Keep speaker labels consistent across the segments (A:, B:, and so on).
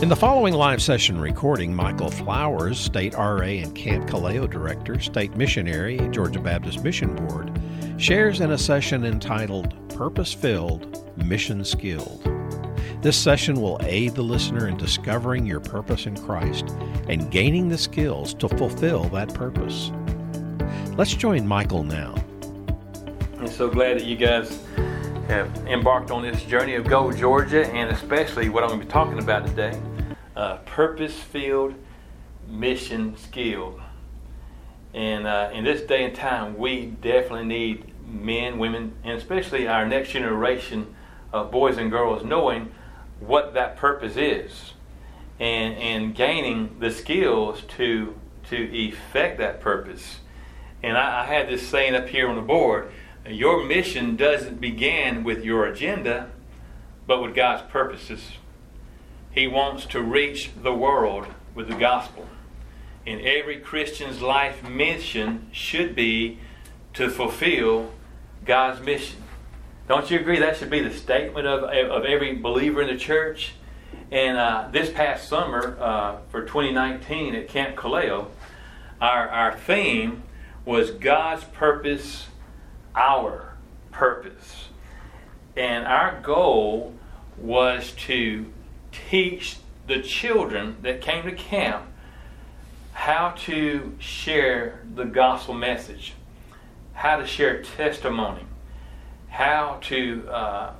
A: In the following live session recording, Michael Flowers, State RA and Camp Kaleo Director, State Missionary, Georgia Baptist Mission Board, shares in a session entitled Purpose Filled, Mission Skilled. This session will aid the listener in discovering your purpose in Christ and gaining the skills to fulfill that purpose. Let's join Michael now.
B: I'm so glad that you guys have embarked on this journey of Go Georgia, and especially what I'm going to be talking about today uh, purpose filled, mission skilled. And uh, in this day and time, we definitely need men, women, and especially our next generation of boys and girls knowing what that purpose is and, and gaining the skills to, to effect that purpose. And I, I had this saying up here on the board your mission doesn't begin with your agenda, but with God's purposes. He wants to reach the world with the gospel. And every Christian's life mission should be to fulfill God's mission. Don't you agree that should be the statement of, of every believer in the church? And uh, this past summer, uh, for 2019 at Camp Kaleo, our, our theme was God's purpose our purpose. And our goal was to teach the children that came to camp how to share the gospel message, how to share testimony, how to uh,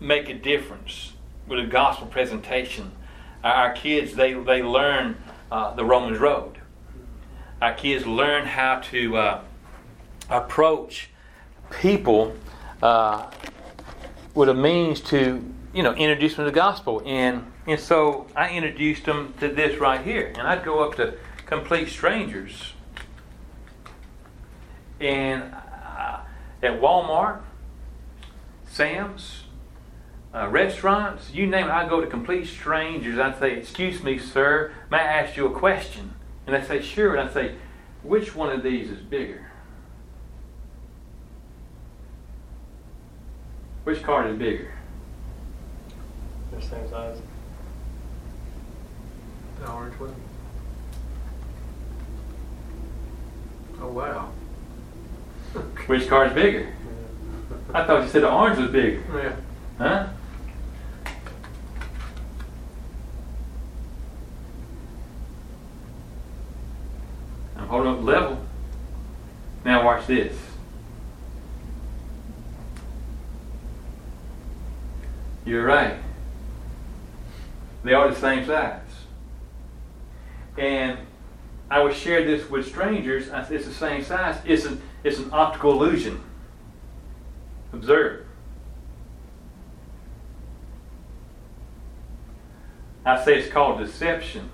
B: make a difference with a gospel presentation. Our kids, they, they learn uh, the Romans Road. Our kids learn how to uh, approach people uh, with a means to, you know, introduce them to the gospel. And, and so I introduced them to this right here. And I'd go up to complete strangers. And uh, at Walmart, Sam's, uh, restaurants, you name it, I go to complete strangers. I'd say, Excuse me, sir, may I ask you a question? And they say, Sure. And I'd say, Which one of these is bigger? Which card is bigger?
C: They're same size.
D: The orange one? Oh, wow.
B: Which card's bigger? I thought you said the orange was bigger.
D: Oh, yeah.
B: Huh? I'm holding up level. Now watch this. You're right. They are the same size. And I would share this with strangers. I it's the same size. It's an, it's an optical illusion. Observe. I say it's called deception.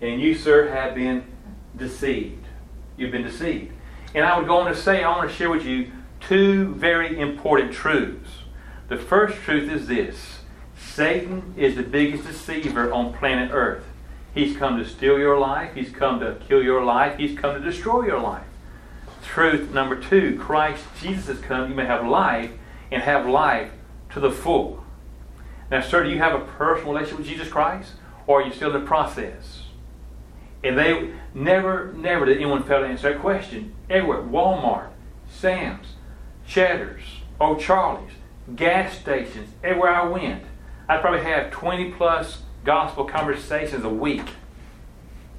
B: And you, sir, have been deceived. You've been deceived. And I would go on to say, I want to share with you two very important truths. The first truth is this Satan is the biggest deceiver on planet Earth. He's come to steal your life, he's come to kill your life, he's come to destroy your life. Truth number two Christ Jesus has come, you may have life and have life to the full. Now, sir, do you have a personal relationship with Jesus Christ? Or are you still in the process? And they never, never did anyone fail to answer that question. Everywhere, Walmart, Sam's, Cheddar's, Charlie's, gas stations, everywhere I went. I'd probably have 20 plus gospel conversations a week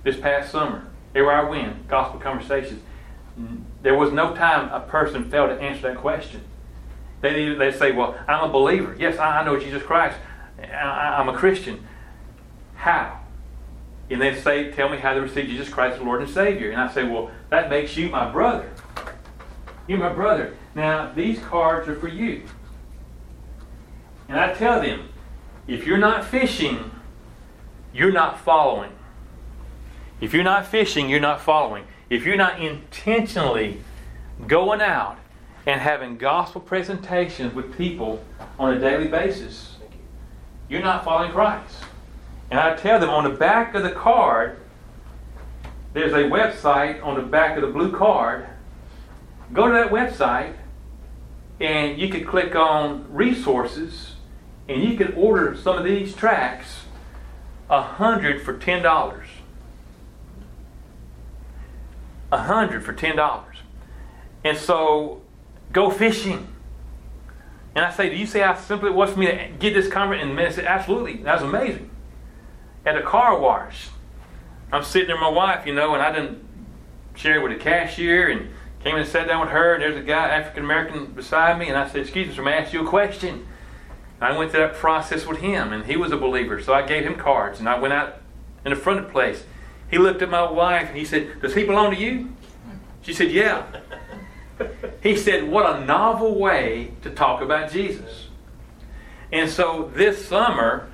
B: this past summer. Everywhere I went, gospel conversations. There was no time a person failed to answer that question. They they say, "Well, I'm a believer. Yes, I know Jesus Christ. I, am a Christian. How?" And they say, "Tell me how to receive Jesus Christ as Lord and Savior." And I say, "Well, that makes you my brother. You're my brother. Now, these cards are for you. And I tell them, if you're not fishing, you're not following. If you're not fishing, you're not following. If you're not intentionally going out and having gospel presentations with people on a daily basis, you're not following Christ. And I tell them on the back of the card, there's a website on the back of the blue card. Go to that website and you could click on resources And you could order some of these tracks a hundred for ten dollars. A hundred for ten dollars. And so go fishing. And I say, Do you see how simple it was for me to get this conference? And man said, Absolutely. That was amazing. At a car wash. I'm sitting there with my wife, you know, and I didn't share with the cashier and came and sat down with her. And there's a guy, African American, beside me, and I said, Excuse me, sir, may I ask you a question? I went through that process with him, and he was a believer, so I gave him cards, and I went out in the front of the place. He looked at my wife and he said, Does he belong to you? She said, Yeah. he said, What a novel way to talk about Jesus. And so this summer,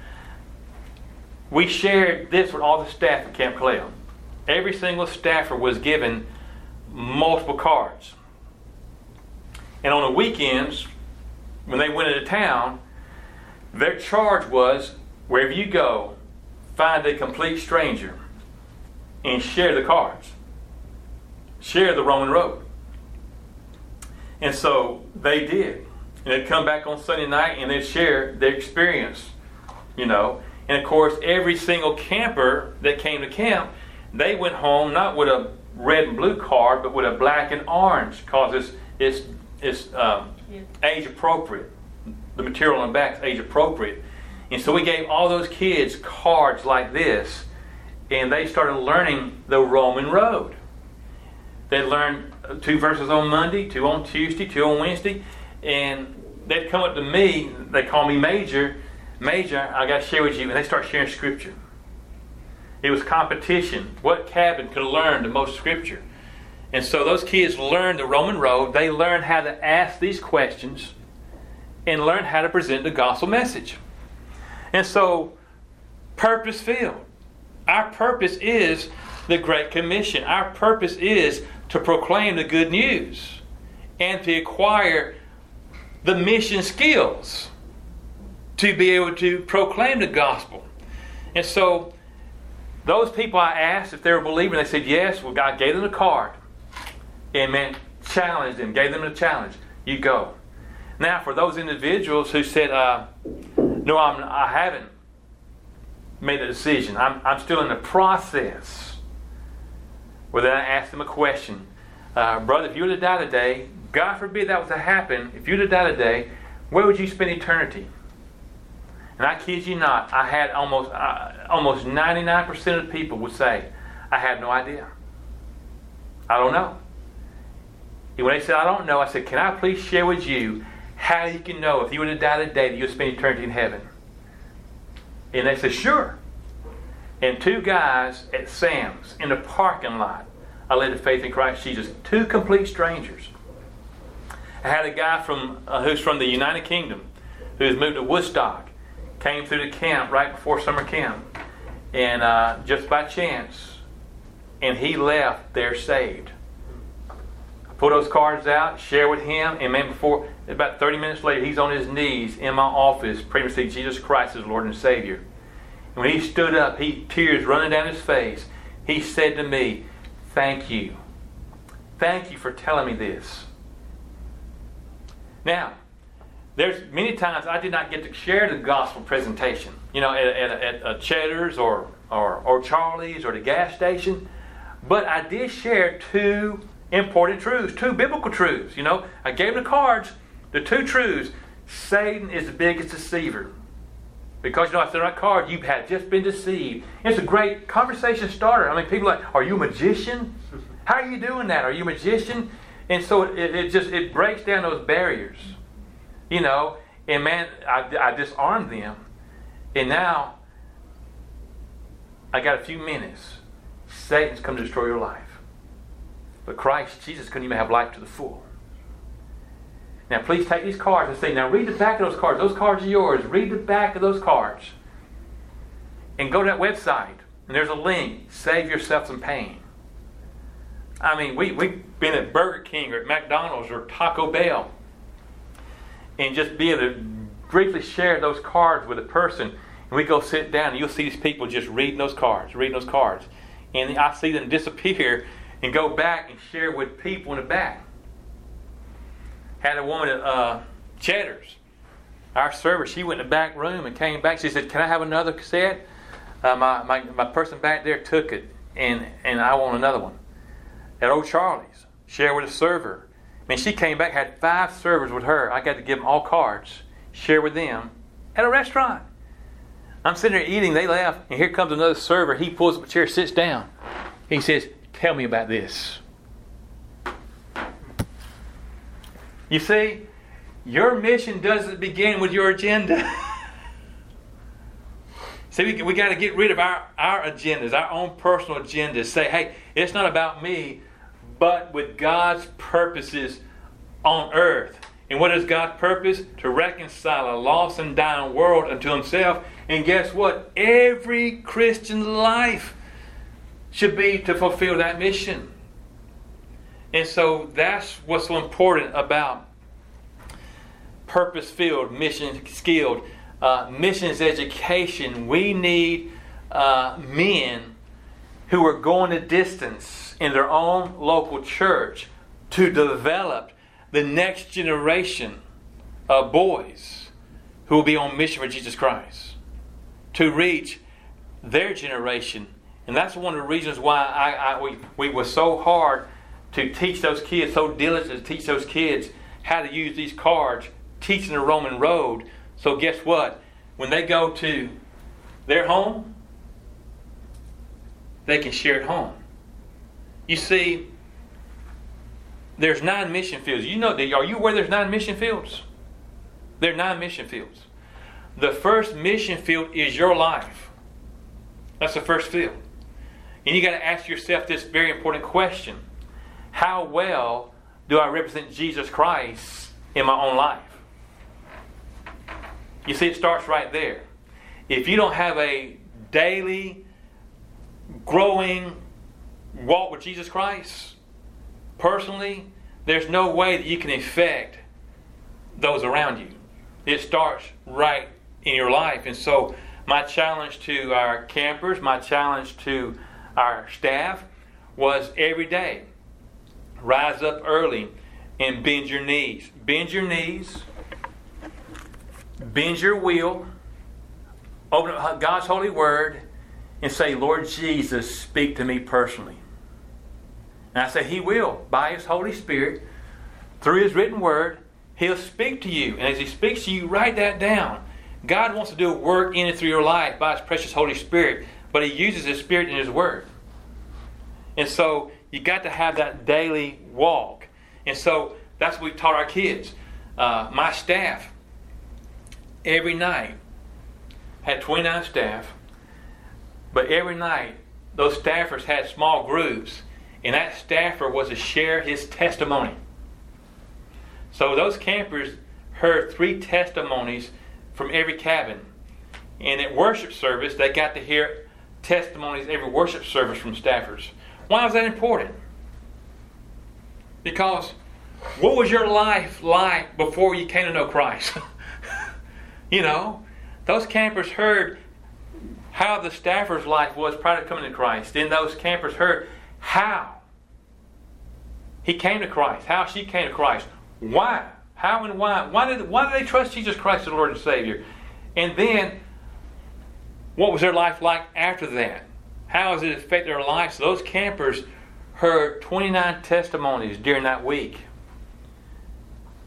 B: we shared this with all the staff at Camp Kaleo. Every single staffer was given multiple cards. And on the weekends, when they went into town, their charge was wherever you go, find a complete stranger and share the cards. Share the Roman road. And so they did. And they'd come back on Sunday night and they'd share their experience, you know. And of course, every single camper that came to camp, they went home not with a red and blue card, but with a black and orange because it's, it's, it's um, age appropriate. The material on the back is age appropriate. And so we gave all those kids cards like this, and they started learning the Roman road. They learned two verses on Monday, two on Tuesday, two on Wednesday, and they'd come up to me. They call me Major. Major, I got to share with you, and they start sharing scripture. It was competition. What cabin could learn the most scripture? And so those kids learned the Roman road. They learned how to ask these questions and learned how to present the gospel message. And so, purpose filled. Our purpose is the Great Commission. Our purpose is to proclaim the good news and to acquire the mission skills to be able to proclaim the gospel. And so, those people I asked if they were believing, they said yes. Well, God gave them a card and man challenged them, gave them a challenge. You go. Now, for those individuals who said, uh, "No, I'm, I haven't made a decision. I'm, I'm still in the process." Well, then I asked them a question, uh, brother. If you were to die today, God forbid that was to happen. If you were to die today, where would you spend eternity? And I kid you not, I had almost uh, almost 99% of people would say, I have no idea. I don't know. And when they said, I don't know, I said, Can I please share with you how you can know if you were to die today that you'll spend eternity in heaven? And they said, Sure. And two guys at Sam's in the parking lot, I led to faith in Christ Jesus. Two complete strangers. I had a guy from uh, who's from the United Kingdom who's moved to Woodstock came through the camp right before summer camp, and uh, just by chance, and he left there saved. I pull those cards out, share with him, and man, before about 30 minutes later, he's on his knees in my office, praying Jesus Christ as Lord and Savior. And when he stood up, he tears running down his face. He said to me, "Thank you, thank you for telling me this." Now, there's many times I did not get to share the gospel presentation, you know, at, at, at a Cheddar's or, or, or Charlie's or the gas station. But I did share two important truths, two biblical truths. You know, I gave the cards, the two truths. Satan is the biggest deceiver. Because you know, I said on that card, you have just been deceived. It's a great conversation starter. I mean, people are like, are you a magician? How are you doing that? Are you a magician? And so it, it just it breaks down those barriers. You know, and man, I, I disarmed them. And now I got a few minutes. Satan's come to destroy your life. But Christ, Jesus, couldn't even have life to the full. Now, please take these cards and say, now read the back of those cards. Those cards are yours. Read the back of those cards. And go to that website. And there's a link. Save yourself some pain. I mean, we, we've been at Burger King or at McDonald's or Taco Bell and just be able to briefly share those cards with a person. And we go sit down, and you'll see these people just reading those cards, reading those cards. And I see them disappear and go back and share with people in the back. Had a woman at uh, Cheddar's. our server, she went in the back room and came back. She said, Can I have another cassette? Uh, my, my, my person back there took it, and, and I want another one. At O'Charley's, share with a server. Mean, she came back, had five servers with her. I got to give them all cards, share with them at a restaurant. I'm sitting there eating, they left, and here comes another server. He pulls up a chair, sits down. He says, Tell me about this. You see, your mission doesn't begin with your agenda. see, we, we got to get rid of our, our agendas, our own personal agendas. Say, hey, it's not about me, but with God's purposes on earth. And what is God's purpose? To reconcile a lost and dying world unto Himself. And guess what? Every Christian life should be to fulfill that mission. And so that's what's so important about purpose filled, mission skilled, uh, missions education. We need uh, men who are going the distance in their own local church to develop the next generation of boys who will be on mission for Jesus Christ, to reach their generation. And that's one of the reasons why I, I, we, we were so hard to teach those kids, so diligent to teach those kids how to use these cards, teaching the Roman road. So guess what? When they go to their home, they can share at home. You see, there's nine mission fields. You know, are you aware there's nine mission fields? There are nine mission fields. The first mission field is your life. That's the first field. And you got to ask yourself this very important question How well do I represent Jesus Christ in my own life? You see, it starts right there. If you don't have a daily, growing walk with Jesus Christ, personally, there's no way that you can affect those around you. It starts right in your life. And so, my challenge to our campers, my challenge to our staff was every day rise up early and bend your knees. Bend your knees, bend your will, open up God's holy word, and say, Lord Jesus, speak to me personally. And I say, He will, by His Holy Spirit, through His written word, He'll speak to you. And as He speaks to you, write that down. God wants to do a work in and through your life by His precious Holy Spirit, but He uses His Spirit in His Word. And so you got to have that daily walk. And so that's what we taught our kids. Uh, my staff, every night, had 29 staff, but every night, those staffers had small groups and that staffer was to share his testimony. So those campers heard three testimonies from every cabin. And at worship service, they got to hear testimonies every worship service from staffers. Why was that important? Because what was your life like before you came to know Christ? you know, those campers heard how the staffer's life was prior to coming to Christ. Then those campers heard how he came to Christ, how she came to Christ, why, how and why. Why did, why did they trust Jesus Christ as Lord and Savior? And then, what was their life like after that? How has it affected their lives? So those campers heard 29 testimonies during that week.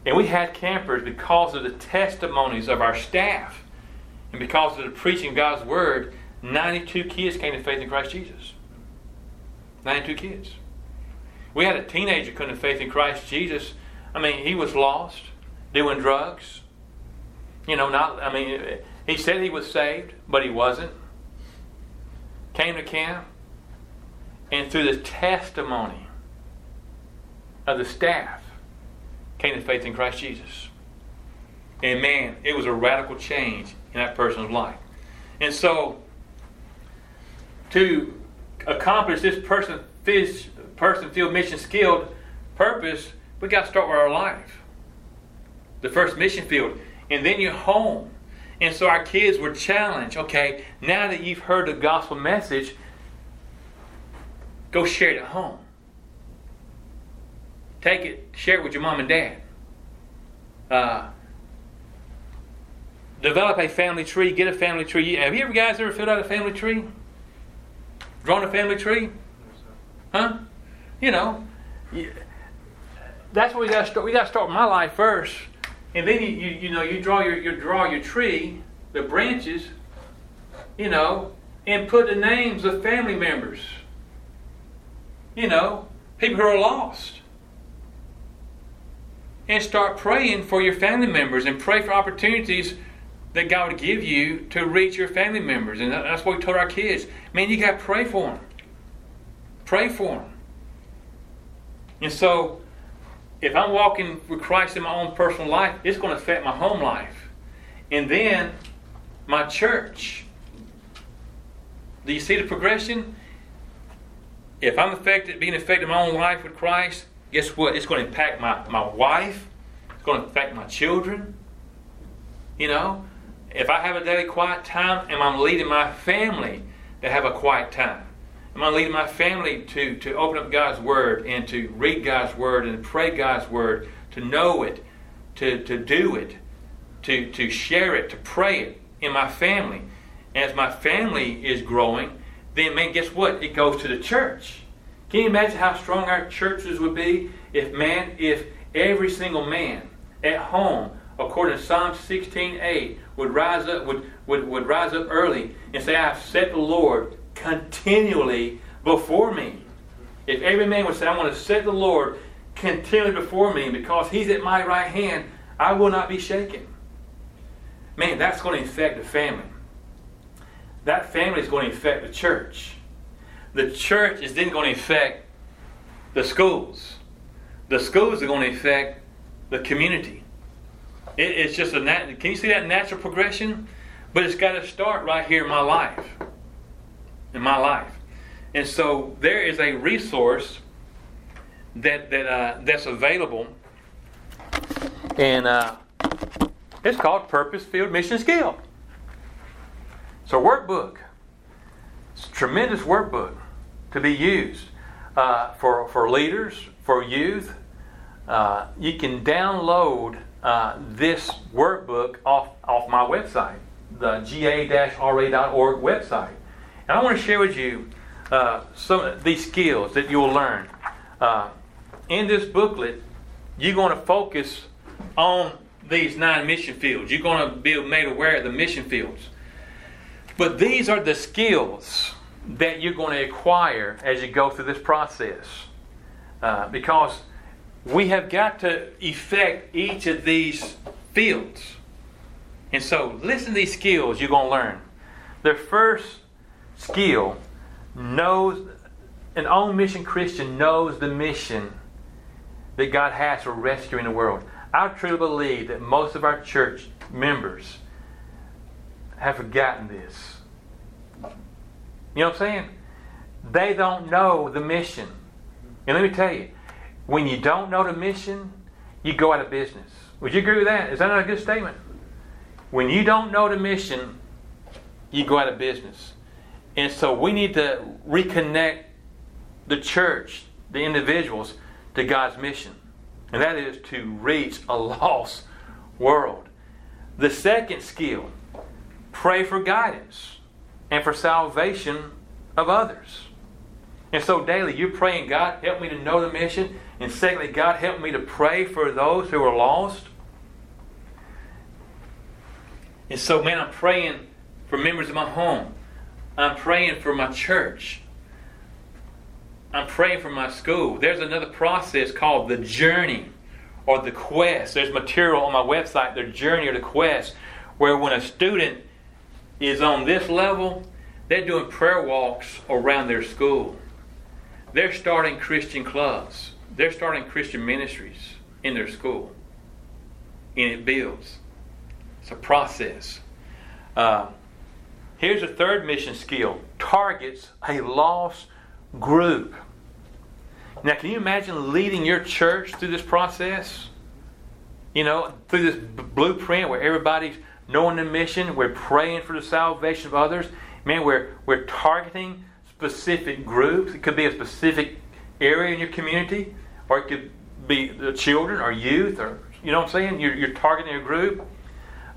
B: And we had campers because of the testimonies of our staff and because of the preaching of God's Word. 92 kids came to faith in Christ Jesus. 92 kids. We had a teenager come to faith in Christ Jesus. I mean, he was lost, doing drugs. You know, not, I mean, he said he was saved, but he wasn't. Came to camp, and through the testimony of the staff, came to faith in Christ Jesus. And man, it was a radical change in that person's life. And so, to accomplish this person fish, person feel mission skilled purpose, we got to start with our life. The first mission field. And then your home. And so our kids were challenged okay, now that you've heard the gospel message, go share it at home. Take it, share it with your mom and dad. Uh, develop a family tree, get a family tree. Have you ever guys ever filled out a family tree? Drawn a family tree? Huh? You know, that's what we got to start. We got to start with my life first, and then you, you, you know you draw your you draw your tree, the branches, you know, and put the names of family members. You know, people who are lost. And start praying for your family members and pray for opportunities that God would give you to reach your family members. And that's what we told our kids. Man, you got to pray for them. Pray for them. And so, if I'm walking with Christ in my own personal life, it's going to affect my home life. And then my church. Do you see the progression? If I'm affected, being affected in my own life with Christ, guess what? It's going to impact my, my wife. It's going to affect my children. You know, if I have a daily quiet time, am I leading my family to have a quiet time? Am I leading my family to, to open up God's Word and to read God's Word and pray God's Word, to know it, to, to do it, to, to share it, to pray it in my family? As my family is growing, then man, guess what? It goes to the church. Can you imagine how strong our churches would be if man, if every single man at home, according to Psalm 16:8, would rise up, would, would, would rise up early and say, I've set the Lord continually before me. If every man would say, I want to set the Lord continually before me, because He's at my right hand, I will not be shaken. Man, that's going to affect the family. That family is going to affect the church. The church is then going to affect the schools. The schools are going to affect the community. It, it's just a nat- can you see that natural progression? But it's got to start right here in my life in my life. And so there is a resource that that uh, that's available, and uh, it's called Purpose Field Mission Skill. It's a workbook. It's a tremendous workbook to be used uh, for for leaders, for youth. Uh, you can download uh, this workbook off off my website, the ga-ra.org website. And I want to share with you uh, some of these skills that you'll learn. Uh, in this booklet, you're going to focus on these nine mission fields. You're going to be made aware of the mission fields. But these are the skills that you're going to acquire as you go through this process. Uh, because we have got to effect each of these fields. And so, listen to these skills you're going to learn. The first skill knows an on mission Christian knows the mission that God has for rescuing the world. I truly believe that most of our church members have forgotten this. You know what I'm saying? They don't know the mission. And let me tell you, when you don't know the mission, you go out of business. Would you agree with that? Is that not a good statement? When you don't know the mission, you go out of business. And so we need to reconnect the church, the individuals, to God's mission. And that is to reach a lost world. The second skill, pray for guidance and for salvation of others. And so daily you're praying, God, help me to know the mission. And secondly, God, help me to pray for those who are lost. And so, man, I'm praying for members of my home. I'm praying for my church. I'm praying for my school. There's another process called the journey or the quest. There's material on my website, the journey or the quest, where when a student is on this level, they're doing prayer walks around their school. They're starting Christian clubs. They're starting Christian ministries in their school. And it builds. It's a process. Uh, Here's a third mission skill targets a lost group. Now, can you imagine leading your church through this process? You know, through this b- blueprint where everybody's knowing the mission, we're praying for the salvation of others. Man, we're, we're targeting specific groups. It could be a specific area in your community, or it could be the children or youth, or, you know what I'm saying? You're, you're targeting a group.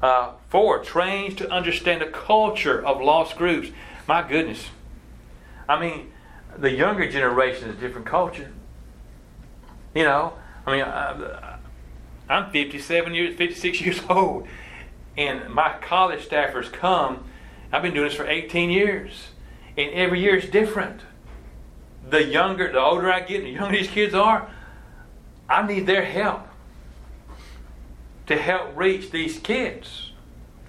B: Uh, four, trains to understand the culture of lost groups. My goodness. I mean, the younger generation is a different culture. You know, I mean, I, I'm 57 years, 56 years old, and my college staffers come. I've been doing this for 18 years, and every year is different. The younger, the older I get, the younger these kids are, I need their help to help reach these kids.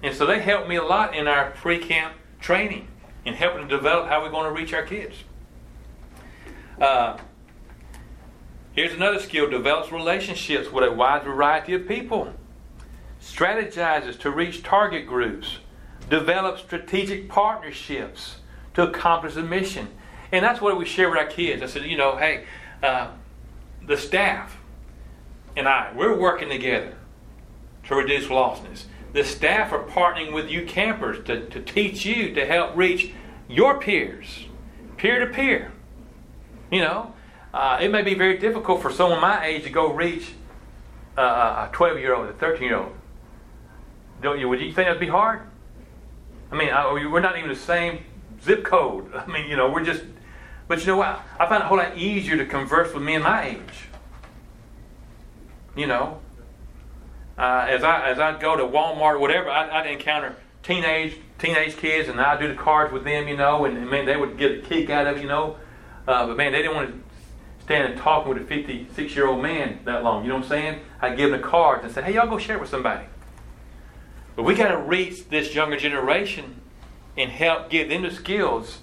B: And so they help me a lot in our pre camp training and helping to develop how we're going to reach our kids. Uh, here's another skill develops relationships with a wide variety of people, strategizes to reach target groups, develops strategic partnerships to accomplish the mission. And that's what we share with our kids. I said, you know, hey, uh, the staff and I, we're working together to reduce lostness. The staff are partnering with you campers to, to teach you to help reach your peers, peer to peer. You know, uh, it may be very difficult for someone my age to go reach uh, a 12 year old, a 13 year old. Don't you? Would you think that'd be hard? I mean, I, we're not even the same zip code. I mean, you know, we're just. But you know what? I find it a whole lot easier to converse with men my age. You know, uh, as I as I'd go to Walmart or whatever, I'd, I'd, encounter teenage teenage kids, and I'd do the cards with them, you know, and, and man, they would get a kick out of you know. Uh, but man, they didn't want to stand and talk with a 56 year old man that long. You know what I'm saying? I'd give them the cards and say, hey, y'all go share it with somebody. But we got to reach this younger generation and help give them the skills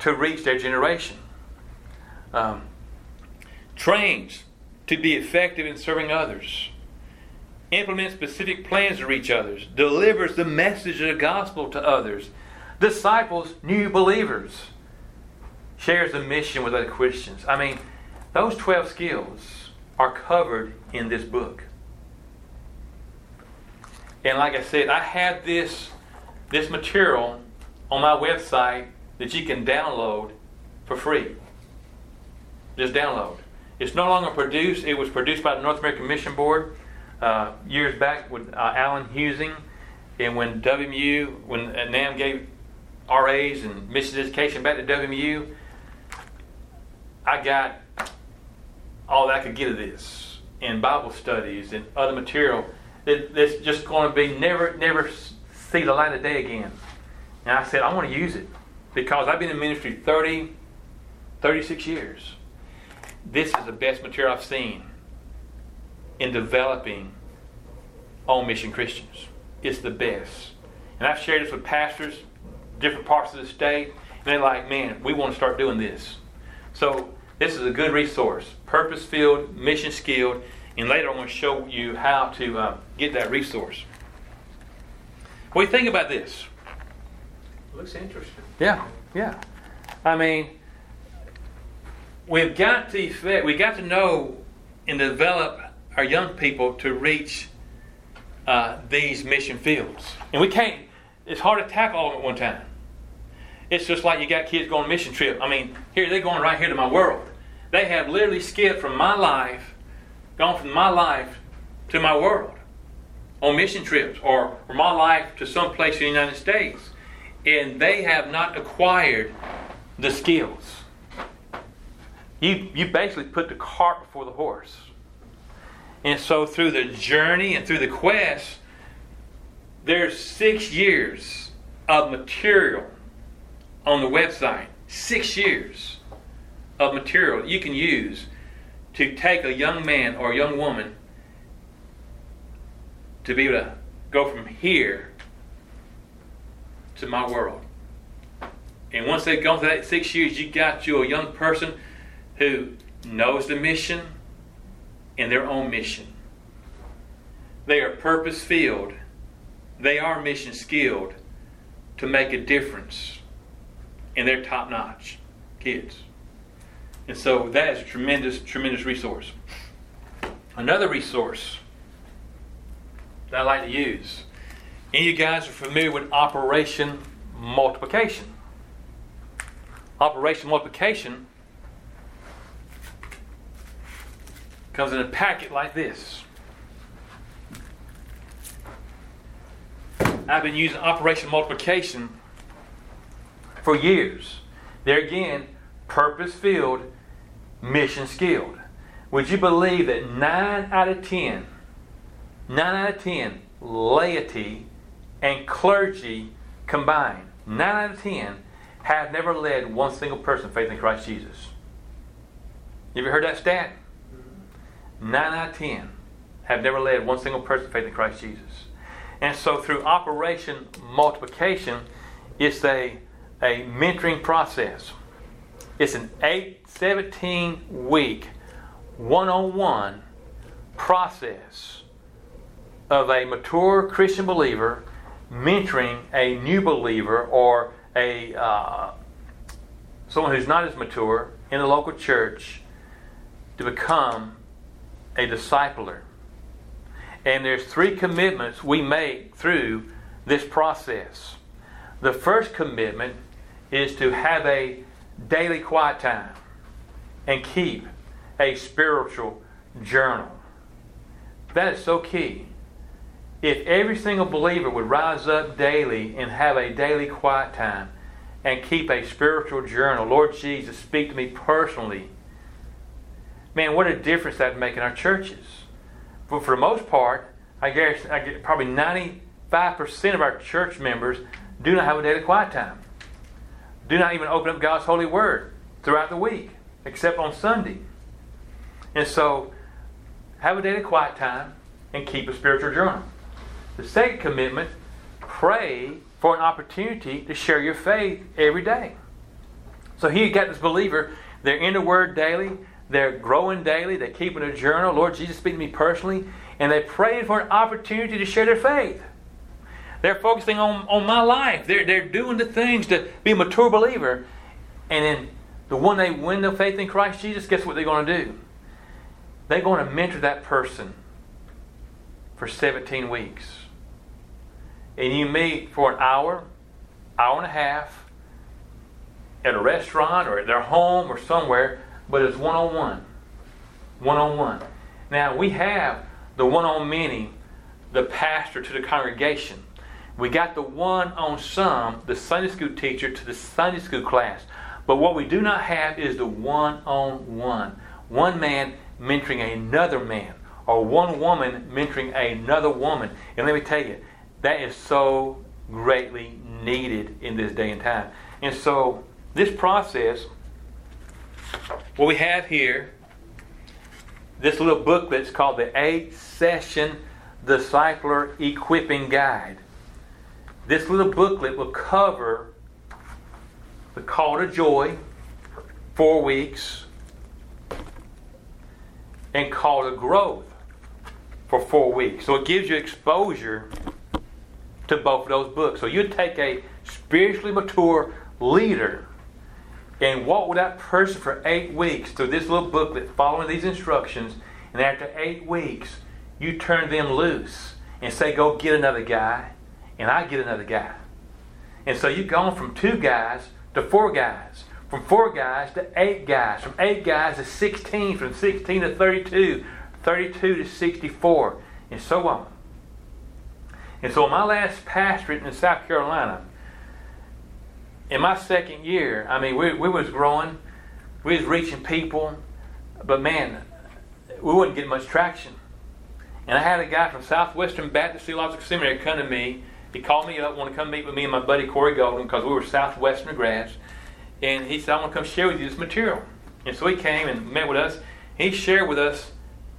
B: to reach their generation. Um, trains to be effective in serving others implements specific plans to reach others, delivers the message of the gospel to others, disciples new believers, shares the mission with other Christians. I mean, those 12 skills are covered in this book. And like I said, I have this, this material on my website that you can download for free. Just download. It's no longer produced. It was produced by the North American Mission Board uh, years back with uh, Alan Husing, and when WMU, when NAM gave RAs and mission education back to WMU, I got all that I could get of this in Bible studies and other material that, that's just going to be never, never see the light of day again. And I said, I want to use it because I've been in ministry 30, 36 years. This is the best material I've seen in developing on mission Christians. It's the best. And I've shared this with pastors, different parts of the state, and they're like, man, we want to start doing this. So this is a good resource, purpose filled, mission skilled, and later I'm going to show you how to uh, get that resource. Do you think about this?
D: Looks interesting.
B: Yeah, yeah. I mean, we've got to we got to know and develop our young people to reach uh, these mission fields. And we can't, it's hard to tackle all at one time. It's just like you got kids going mission trip. I mean, here they're going right here to my world. They have literally skipped from my life, gone from my life to my world on mission trips or from my life to some place in the United States. And they have not acquired the skills. You, you basically put the cart before the horse. And so through the journey and through the quest, there's six years of material on the website. Six years of material you can use to take a young man or a young woman to be able to go from here to my world. And once they've gone through that six years, you got you a young person who knows the mission, and their own mission. They are purpose filled, they are mission skilled to make a difference, and they're top notch kids. And so that is a tremendous, tremendous resource. Another resource that I like to use. Any of you guys are familiar with Operation Multiplication? Operation Multiplication Comes in a packet like this. I've been using Operation Multiplication for years. There again, purpose filled, mission skilled. Would you believe that 9 out of 10, 9 out of 10 laity and clergy combined, 9 out of 10 have never led one single person faith in Christ Jesus? You ever heard that stat? 9 out of 10 have never led one single person faith in Christ Jesus. And so through Operation Multiplication, it's a, a mentoring process. It's an 8, 17 week one on one process of a mature Christian believer mentoring a new believer or a uh, someone who's not as mature in the local church to become a discipler. And there's three commitments we make through this process. The first commitment is to have a daily quiet time and keep a spiritual journal. That is so key. If every single believer would rise up daily and have a daily quiet time and keep a spiritual journal, Lord Jesus, speak to me personally. Man, what a difference that would make in our churches. But for the most part, I guess I probably 95% of our church members do not have a daily quiet time. Do not even open up God's holy word throughout the week, except on Sunday. And so, have a daily quiet time and keep a spiritual journal. The second commitment, pray for an opportunity to share your faith every day. So here you got this believer, they're in the Word daily, they're growing daily, they're keeping a journal. Lord Jesus, speaking to me personally, and they pray for an opportunity to share their faith. They're focusing on, on my life. They're, they're doing the things to be a mature believer. And then the one they win their faith in Christ Jesus, guess what they're going to do? They're going to mentor that person for 17 weeks. And you meet for an hour, hour and a half, at a restaurant or at their home or somewhere, but it's one on one. One on one. Now, we have the one on many, the pastor to the congregation. We got the one on some, the Sunday school teacher to the Sunday school class. But what we do not have is the one on one. One man mentoring another man, or one woman mentoring another woman. And let me tell you, that is so greatly needed in this day and time. And so, this process, what we have here, this little booklet is called the Eight Session Discipler Equipping Guide. This little booklet will cover the call to joy, four weeks, and call to growth for four weeks. So it gives you exposure to both of those books. So you take a spiritually mature leader and walk with that person for eight weeks through this little booklet, following these instructions, and after eight weeks, you turn them loose and say, Go get another guy, and I get another guy. And so you've gone from two guys to four guys, from four guys to eight guys, from eight guys to 16, from 16 to 32, 32 to 64, and so on. And so, my last pastorate in South Carolina, in my second year, I mean, we, we was growing, we was reaching people, but man, we wouldn't get much traction. And I had a guy from Southwestern Baptist Theological Seminary come to me he called me up, want to come meet with me and my buddy Corey Golden because we were Southwestern grads. And he said, I want to come share with you this material. And so he came and met with us. He shared with us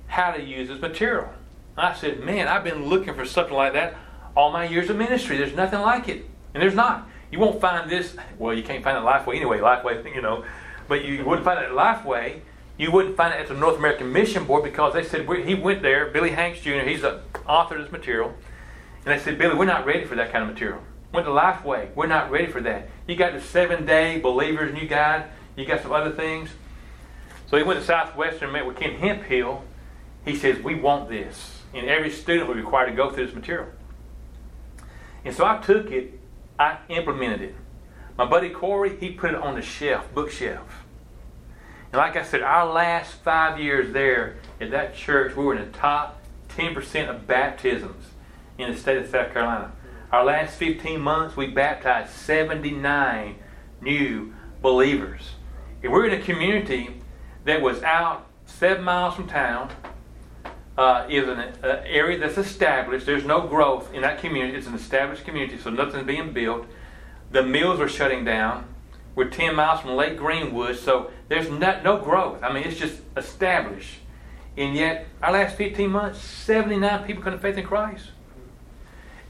B: how to use this material. I said, Man, I've been looking for something like that all my years of ministry. There's nothing like it. And there's not. You won't find this. Well, you can't find it Lifeway anyway. Lifeway, you know. But you wouldn't find it at Lifeway. You wouldn't find it at the North American Mission Board because they said he went there. Billy Hanks Jr. He's the author of this material. And they said, Billy, we're not ready for that kind of material. Went to Lifeway. We're not ready for that. You got the seven day believers new guide. You got some other things. So he went to Southwestern and met with Ken Hemphill. He says, We want this. And every student will be required to go through this material. And so I took it, I implemented it. My buddy Corey, he put it on the shelf, bookshelf. And like I said, our last five years there at that church, we were in the top 10% of baptisms in the state of South Carolina. our last 15 months, we baptized 79 new believers. And we're in a community that was out seven miles from town. Uh, is an uh, area that's established. There's no growth in that community. It's an established community, so nothing's being built. The mills are shutting down. We're 10 miles from Lake Greenwood, so there's no, no growth. I mean, it's just established. And yet, our last 15 months, 79 people come to faith in Christ.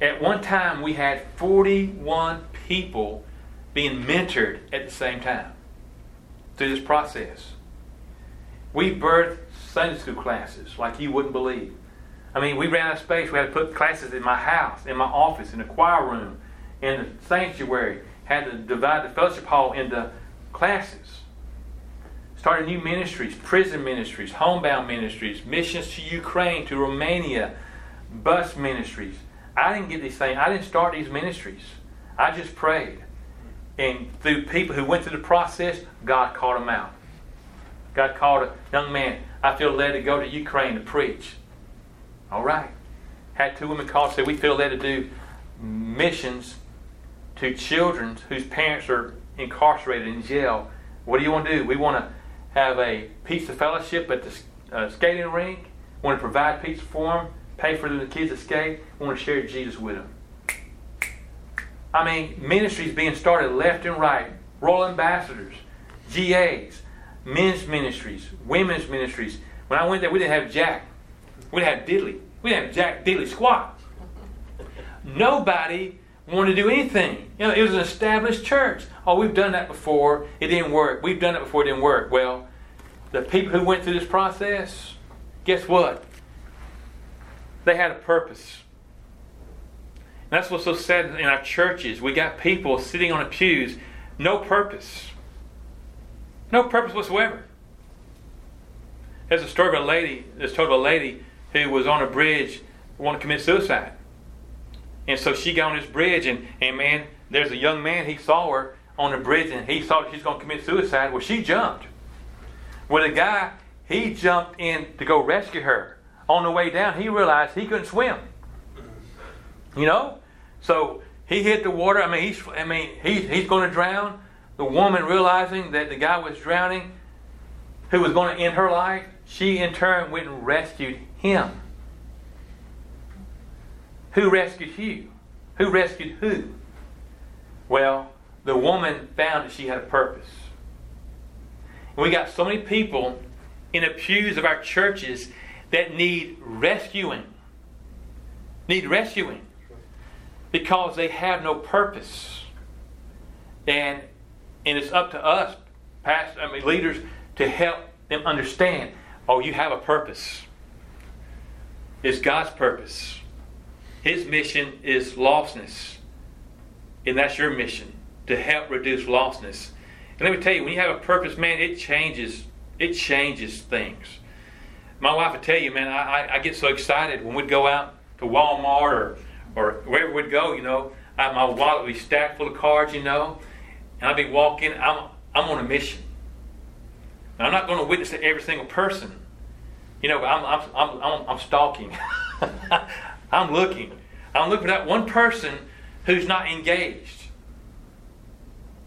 B: At one time, we had 41 people being mentored at the same time through this process. We birthed Sunday school classes like you wouldn't believe. I mean, we ran out of space. We had to put classes in my house, in my office, in the choir room, in the sanctuary. Had to divide the fellowship hall into classes. Started new ministries, prison ministries, homebound ministries, missions to Ukraine, to Romania, bus ministries. I didn't get these things. I didn't start these ministries. I just prayed. And through people who went through the process, God called them out. God called a young man. I feel led to go to Ukraine to preach. All right. Had two women call said we feel led to do missions to children whose parents are incarcerated in jail. What do you want to do? We want to have a pizza fellowship at the uh, skating rink. We want to provide pizza for them, pay for them, the kids to skate. We want to share Jesus with them. I mean, ministries being started left and right. Royal ambassadors, GAs, men's ministries, women's ministries. When I went there, we didn't have Jack. We didn't have Diddley. We didn't have Jack Diddley squat. Nobody wanted to do anything. You know, it was an established church. Oh, we've done that before. It didn't work. We've done it before. It didn't work. Well, the people who went through this process, guess what? They had a purpose. And that's what's so sad in our churches. We got people sitting on the pews, no purpose. No purpose whatsoever. There's a story of a lady, there's told of a lady who was on a bridge, wanted to commit suicide. And so she got on this bridge, and, and man, there's a young man, he saw her on the bridge, and he thought she's going to commit suicide. Well, she jumped. Well, the guy, he jumped in to go rescue her. On the way down, he realized he couldn't swim. You know? So he hit the water. I mean, he's, I mean, he, he's going to drown. The woman realizing that the guy was drowning, who was going to end her life, she in turn went and rescued him. Who rescued you? Who rescued who? Well, the woman found that she had a purpose. And we got so many people in the pews of our churches that need rescuing. Need rescuing because they have no purpose. And and it's up to us, past I mean leaders, to help them understand. Oh, you have a purpose. It's God's purpose. His mission is lostness. And that's your mission to help reduce lostness. And let me tell you, when you have a purpose, man, it changes. It changes things. My wife would tell you, man, I, I get so excited when we'd go out to Walmart or, or wherever we'd go, you know. I, my wallet would be stacked full of cards, you know. And I'd be walking, I'm, I'm on a mission. Now, I'm not going to witness to every single person. You know, I'm, I'm, I'm, I'm, I'm stalking. I'm looking. I'm looking for that one person who's not engaged.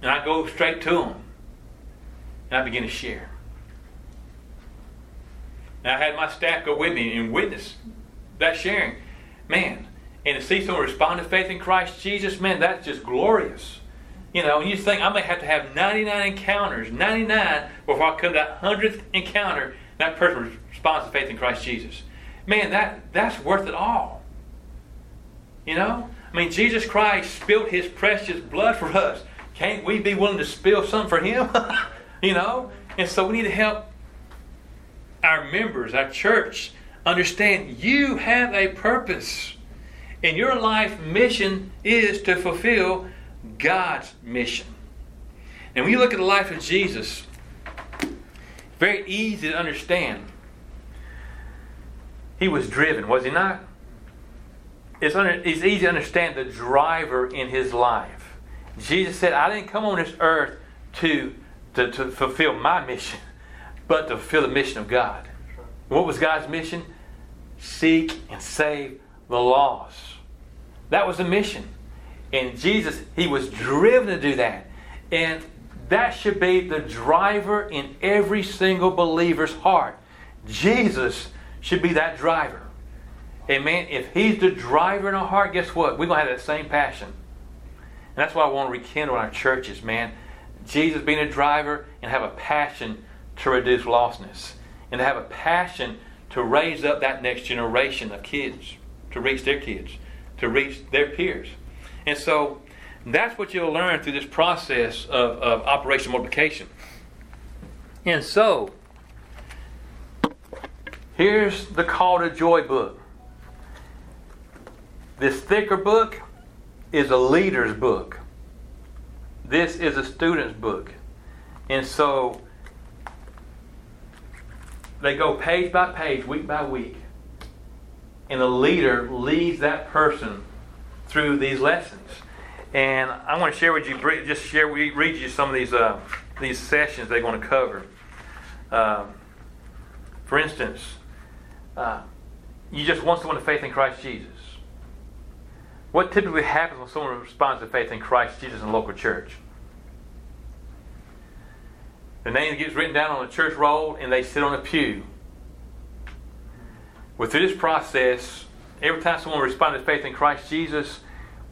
B: And I go straight to them. And I begin to share. And I had my staff go with me and witness that sharing. Man, and to see someone respond to faith in Christ Jesus, man, that's just glorious. You know, and you think I may have to have 99 encounters, 99, before I come to that 100th encounter, that person responds to faith in Christ Jesus. Man, that, that's worth it all. You know? I mean, Jesus Christ spilled his precious blood for us. Can't we be willing to spill some for him? you know? And so we need to help our members, our church, understand you have a purpose. And your life mission is to fulfill God's mission. And when you look at the life of Jesus, very easy to understand. He was driven, was he not? It's, under, it's easy to understand the driver in his life. Jesus said, I didn't come on this earth to, to, to fulfill my mission, but to fulfill the mission of God. What was God's mission? Seek and save the lost. That was the mission. And Jesus, he was driven to do that. And that should be the driver in every single believer's heart. Jesus should be that driver. Amen. If he's the driver in our heart, guess what? We're going to have that same passion. And that's why I want to rekindle in our churches, man. Jesus being a driver and have a passion to reduce lostness. And to have a passion to raise up that next generation of kids, to reach their kids, to reach their peers. And so that's what you'll learn through this process of, of Operation Multiplication. And so, here's the Call to Joy book. This thicker book is a leader's book. This is a student's book. And so, they go page by page, week by week. And the leader leads that person through these lessons. And I want to share with you, just share, read you some of these uh, these sessions they're going to cover. Um, for instance, uh, you just want someone to faith in Christ Jesus. What typically happens when someone responds to faith in Christ Jesus in a local church? The name gets written down on the church roll and they sit on a pew. Well, through this process, every time someone responds to faith in Christ Jesus,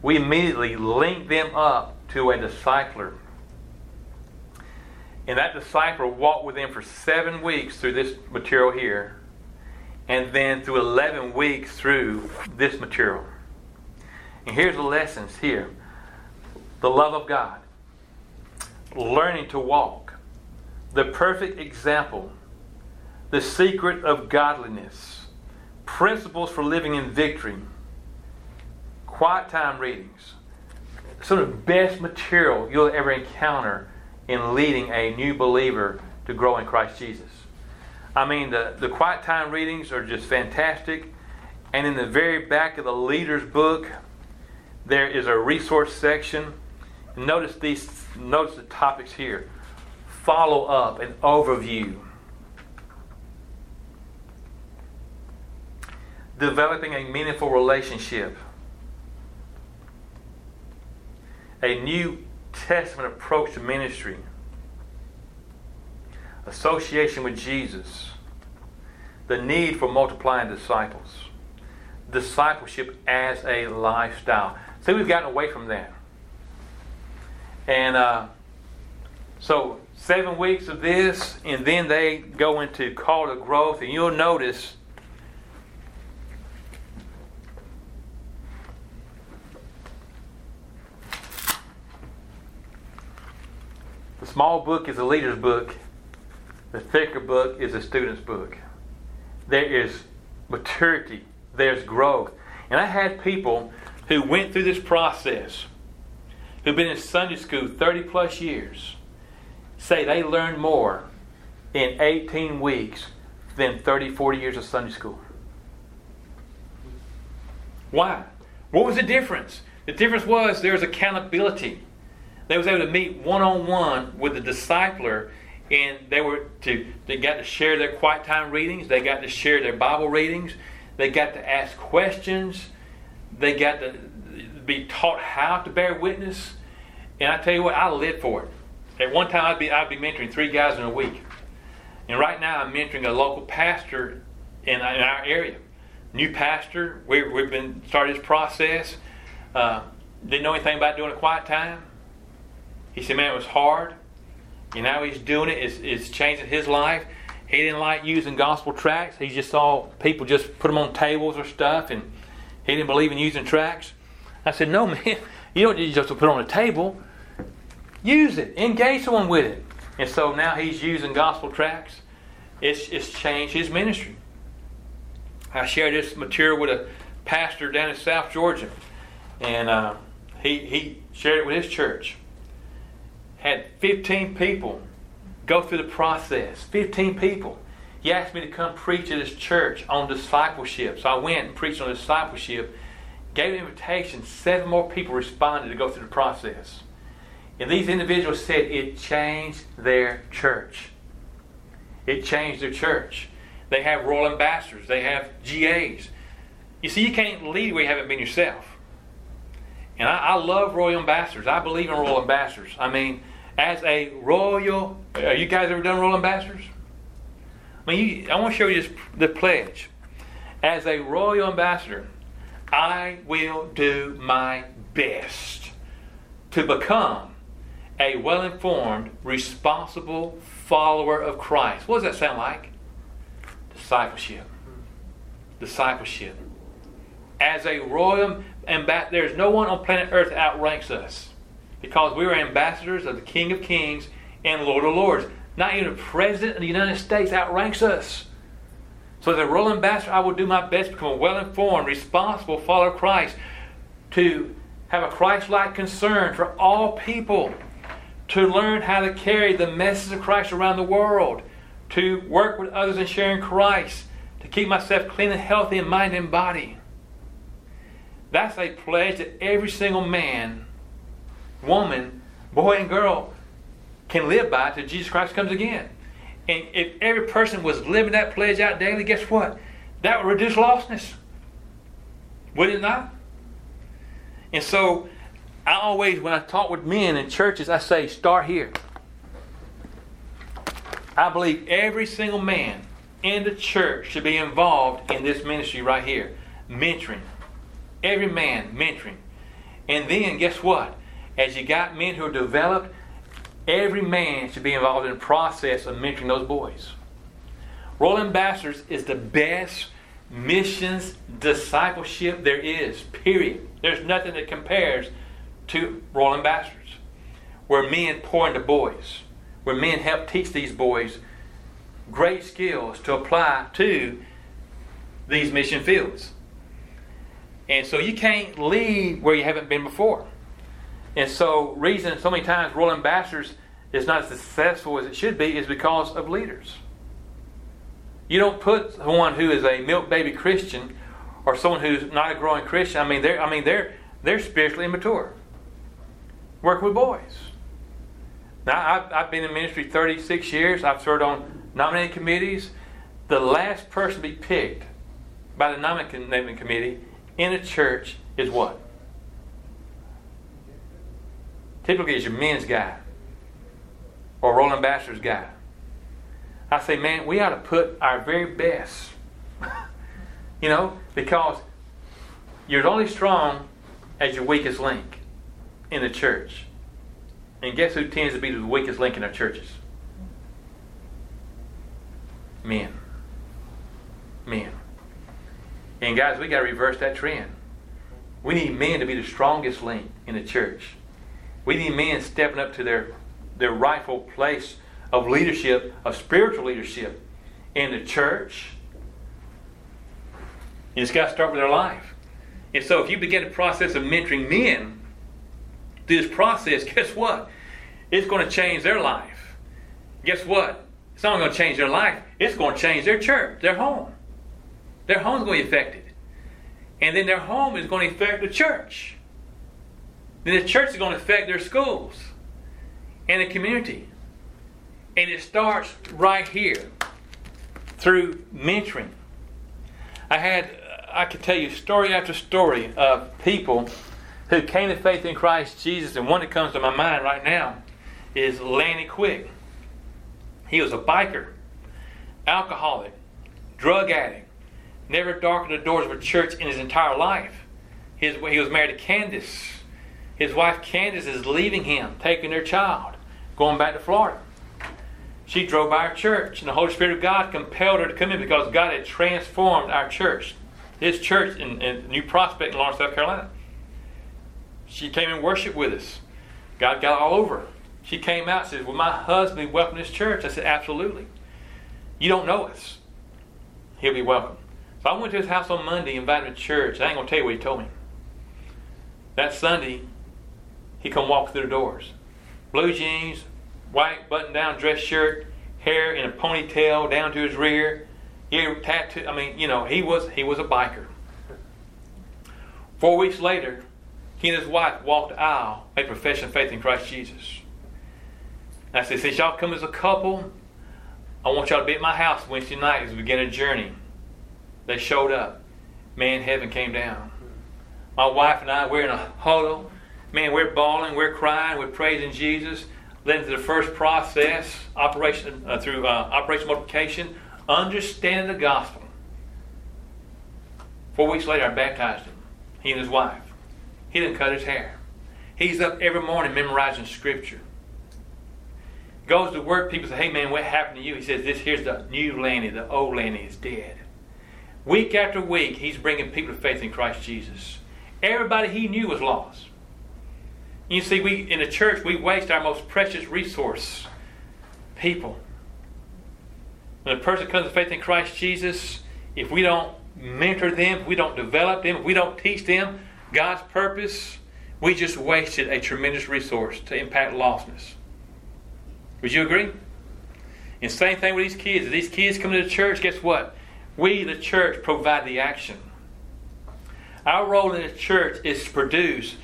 B: we immediately link them up to a discipler. And that discipler walked with them for seven weeks through this material here, and then through 11 weeks through this material. And here's the lessons here. The love of God, learning to walk, the perfect example, the secret of godliness, principles for living in victory quiet time readings. Some of the best material you'll ever encounter in leading a new believer to grow in Christ Jesus. I mean, the, the quiet time readings are just fantastic. And in the very back of the leader's book, there is a resource section. Notice these notice the topics here. Follow up and overview. Developing a meaningful relationship. a New Testament approach to ministry, association with Jesus, the need for multiplying disciples, discipleship as a lifestyle. See, we've gotten away from that. And uh, so, seven weeks of this, and then they go into call to growth, and you'll notice small book is a leader's book, the thicker book is a student's book. There is maturity, there's growth. And I had people who went through this process, who've been in Sunday school 30 plus years, say they learned more in 18 weeks than 30, 40 years of Sunday school. Why? What was the difference? The difference was there was accountability. They was able to meet one on one with the discipler, and they were to they got to share their quiet time readings. They got to share their Bible readings. They got to ask questions. They got to be taught how to bear witness. And I tell you what, I lived for it. At one time, I'd be I'd be mentoring three guys in a week, and right now I'm mentoring a local pastor in, in our area. New pastor. We, have been started this process. Uh, didn't know anything about doing a quiet time. He said, man, it was hard. And now he's doing it. It's, it's changing his life. He didn't like using gospel tracts. He just saw people just put them on tables or stuff, and he didn't believe in using tracts. I said, no, man, you don't just to put it on a table. Use it. Engage someone with it. And so now he's using gospel tracts. It's, it's changed his ministry. I shared this material with a pastor down in South Georgia, and uh, he, he shared it with his church had 15 people go through the process. 15 people. He asked me to come preach at his church on discipleship. So I went and preached on discipleship, gave an invitation. Seven more people responded to go through the process. And these individuals said it changed their church. It changed their church. They have royal ambassadors, they have GAs. You see, you can't lead where you haven't been yourself. And I, I love royal ambassadors. I believe in royal ambassadors. I mean, as a royal, are you guys ever done royal ambassadors? I mean, you, I want to show you this, the pledge. As a royal ambassador, I will do my best to become a well informed, responsible follower of Christ. What does that sound like? Discipleship. Discipleship. As a royal ambassador, there's no one on planet Earth outranks us because we are ambassadors of the King of Kings and Lord of Lords. Not even the President of the United States outranks us. So, as a royal ambassador, I will do my best to become a well informed, responsible follower of Christ, to have a Christ like concern for all people, to learn how to carry the message of Christ around the world, to work with others in sharing Christ, to keep myself clean and healthy in mind and body. That's a pledge that every single man, woman, boy, and girl can live by till Jesus Christ comes again. And if every person was living that pledge out daily, guess what? That would reduce lostness. Would it not? And so I always, when I talk with men in churches, I say, start here. I believe every single man in the church should be involved in this ministry right here mentoring. Every man mentoring. And then, guess what? As you got men who are developed, every man should be involved in the process of mentoring those boys. Royal Ambassadors is the best missions discipleship there is, period. There's nothing that compares to Royal Ambassadors, where men pour into boys, where men help teach these boys great skills to apply to these mission fields. And so you can't lead where you haven't been before. And so, reason so many times Royal Ambassadors is not as successful as it should be is because of leaders. You don't put someone who is a milk baby Christian or someone who's not a growing Christian. I mean, they're I mean they're they're spiritually immature. Work with boys. Now I've, I've been in ministry 36 years. I've served on nominating committees. The last person to be picked by the nominating committee in a church is what? Typically, it's your men's guy or Royal Ambassador's guy. I say, man, we ought to put our very best. you know, because you're only strong as your weakest link in the church. And guess who tends to be the weakest link in our churches? Men. Men. And guys, we got to reverse that trend. We need men to be the strongest link in the church. We need men stepping up to their, their rightful place of leadership, of spiritual leadership in the church. And it's got to start with their life. And so if you begin the process of mentoring men through this process, guess what? It's going to change their life. Guess what? It's not going to change their life, it's going to change their church, their home. Their home's going to be affected. And then their home is going to affect the church. Then the church is going to affect their schools and the community. And it starts right here through mentoring. I had, I could tell you story after story of people who came to faith in Christ Jesus, and one that comes to my mind right now is Lanny Quick. He was a biker, alcoholic, drug addict, never darkened the doors of a church in his entire life. His, he was married to Candace. His wife Candace is leaving him, taking their child, going back to Florida. She drove by our church, and the Holy Spirit of God compelled her to come in because God had transformed our church, His church in, in New Prospect in Laurens, South Carolina. She came and worshiped with us. God got all over her. She came out and said, Will my husband welcome this church? I said, Absolutely. You don't know us. He'll be welcome. So I went to his house on Monday, invited him to church. I ain't going to tell you what he told me. That Sunday, he come walk through the doors. Blue jeans, white button-down dress shirt, hair in a ponytail down to his rear. He tattoo. I mean, you know, he was he was a biker. Four weeks later, he and his wife walked the aisle, made profession of faith in Christ Jesus. And I said, since y'all come as a couple, I want y'all to be at my house Wednesday night as we begin a journey. They showed up. Man, heaven came down. My wife and I, we're in a huddle. Man, we're bawling, we're crying, we're praising Jesus. Then the first process, operation uh, through uh, operation multiplication, understanding the gospel. Four weeks later, I baptized him. He and his wife. He didn't cut his hair. He's up every morning memorizing scripture. Goes to work, people say, hey man, what happened to you? He says, this here's the new Lanny, the old Lanny is dead. Week after week, he's bringing people to faith in Christ Jesus. Everybody he knew was lost. You see, we in the church we waste our most precious resource, people. When a person comes to faith in Christ Jesus, if we don't mentor them, if we don't develop them, if we don't teach them God's purpose, we just wasted a tremendous resource to impact lostness. Would you agree? And same thing with these kids. If these kids come to the church, guess what? We, the church, provide the action. Our role in the church is to produce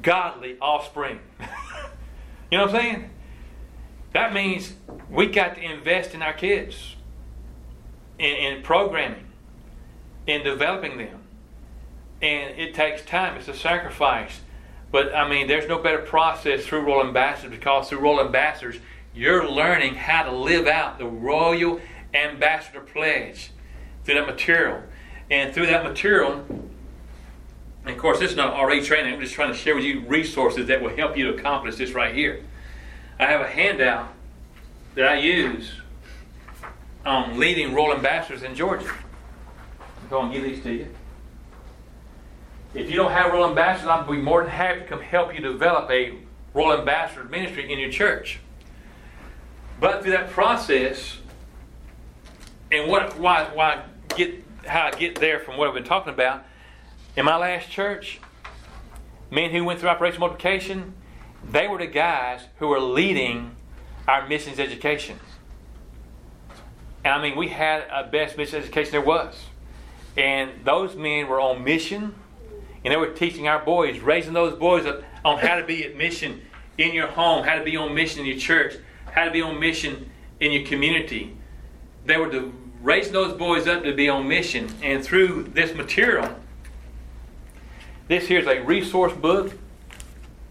B: godly offspring. you know what I'm saying? That means we got to invest in our kids, in, in programming, in developing them. And it takes time, it's a sacrifice. But I mean, there's no better process through Royal Ambassadors because through Royal Ambassadors, you're learning how to live out the Royal Ambassador Pledge through that material. And through that material, and of course, this is not RA training. I'm just trying to share with you resources that will help you to accomplish this right here. I have a handout that I use on leading Royal Ambassadors in Georgia. I'm going to give these to you. If you don't have Royal Ambassadors, I'll be more than happy to come help you develop a Royal Ambassador ministry in your church. But through that process, and what why why get how I get there from what I've been talking about, in my last church, men who went through Operation Multiplication, they were the guys who were leading our missions education. And I mean, we had a best missions education there was. And those men were on mission, and they were teaching our boys, raising those boys up on how to be at mission in your home, how to be on mission in your church, how to be on mission in your community. They were raising those boys up to be on mission. And through this material, this here is a resource book.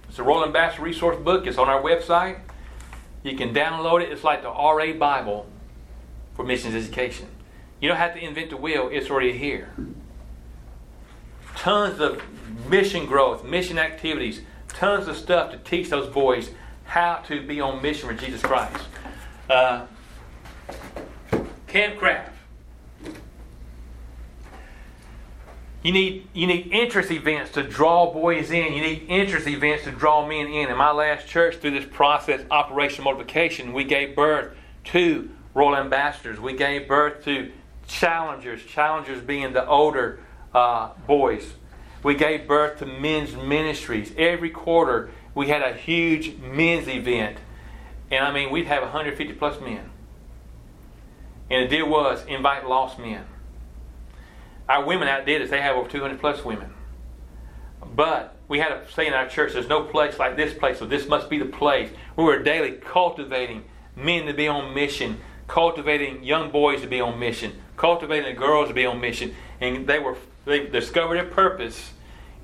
B: It's a Royal Ambassador resource book. It's on our website. You can download it. It's like the RA Bible for missions education. You don't have to invent the wheel, it's already here. Tons of mission growth, mission activities, tons of stuff to teach those boys how to be on mission for Jesus Christ. Uh, Camp Craft. You need you need interest events to draw boys in. You need interest events to draw men in. In my last church, through this process, Operation Multiplication, we gave birth to Royal Ambassadors. We gave birth to challengers. Challengers being the older uh, boys. We gave birth to men's ministries. Every quarter, we had a huge men's event, and I mean, we'd have 150 plus men. And the deal was invite lost men. Our women outdid us. They have over 200 plus women. But we had a say in our church, there's no place like this place, so this must be the place. We were daily cultivating men to be on mission, cultivating young boys to be on mission, cultivating the girls to be on mission. And they were they discovered their purpose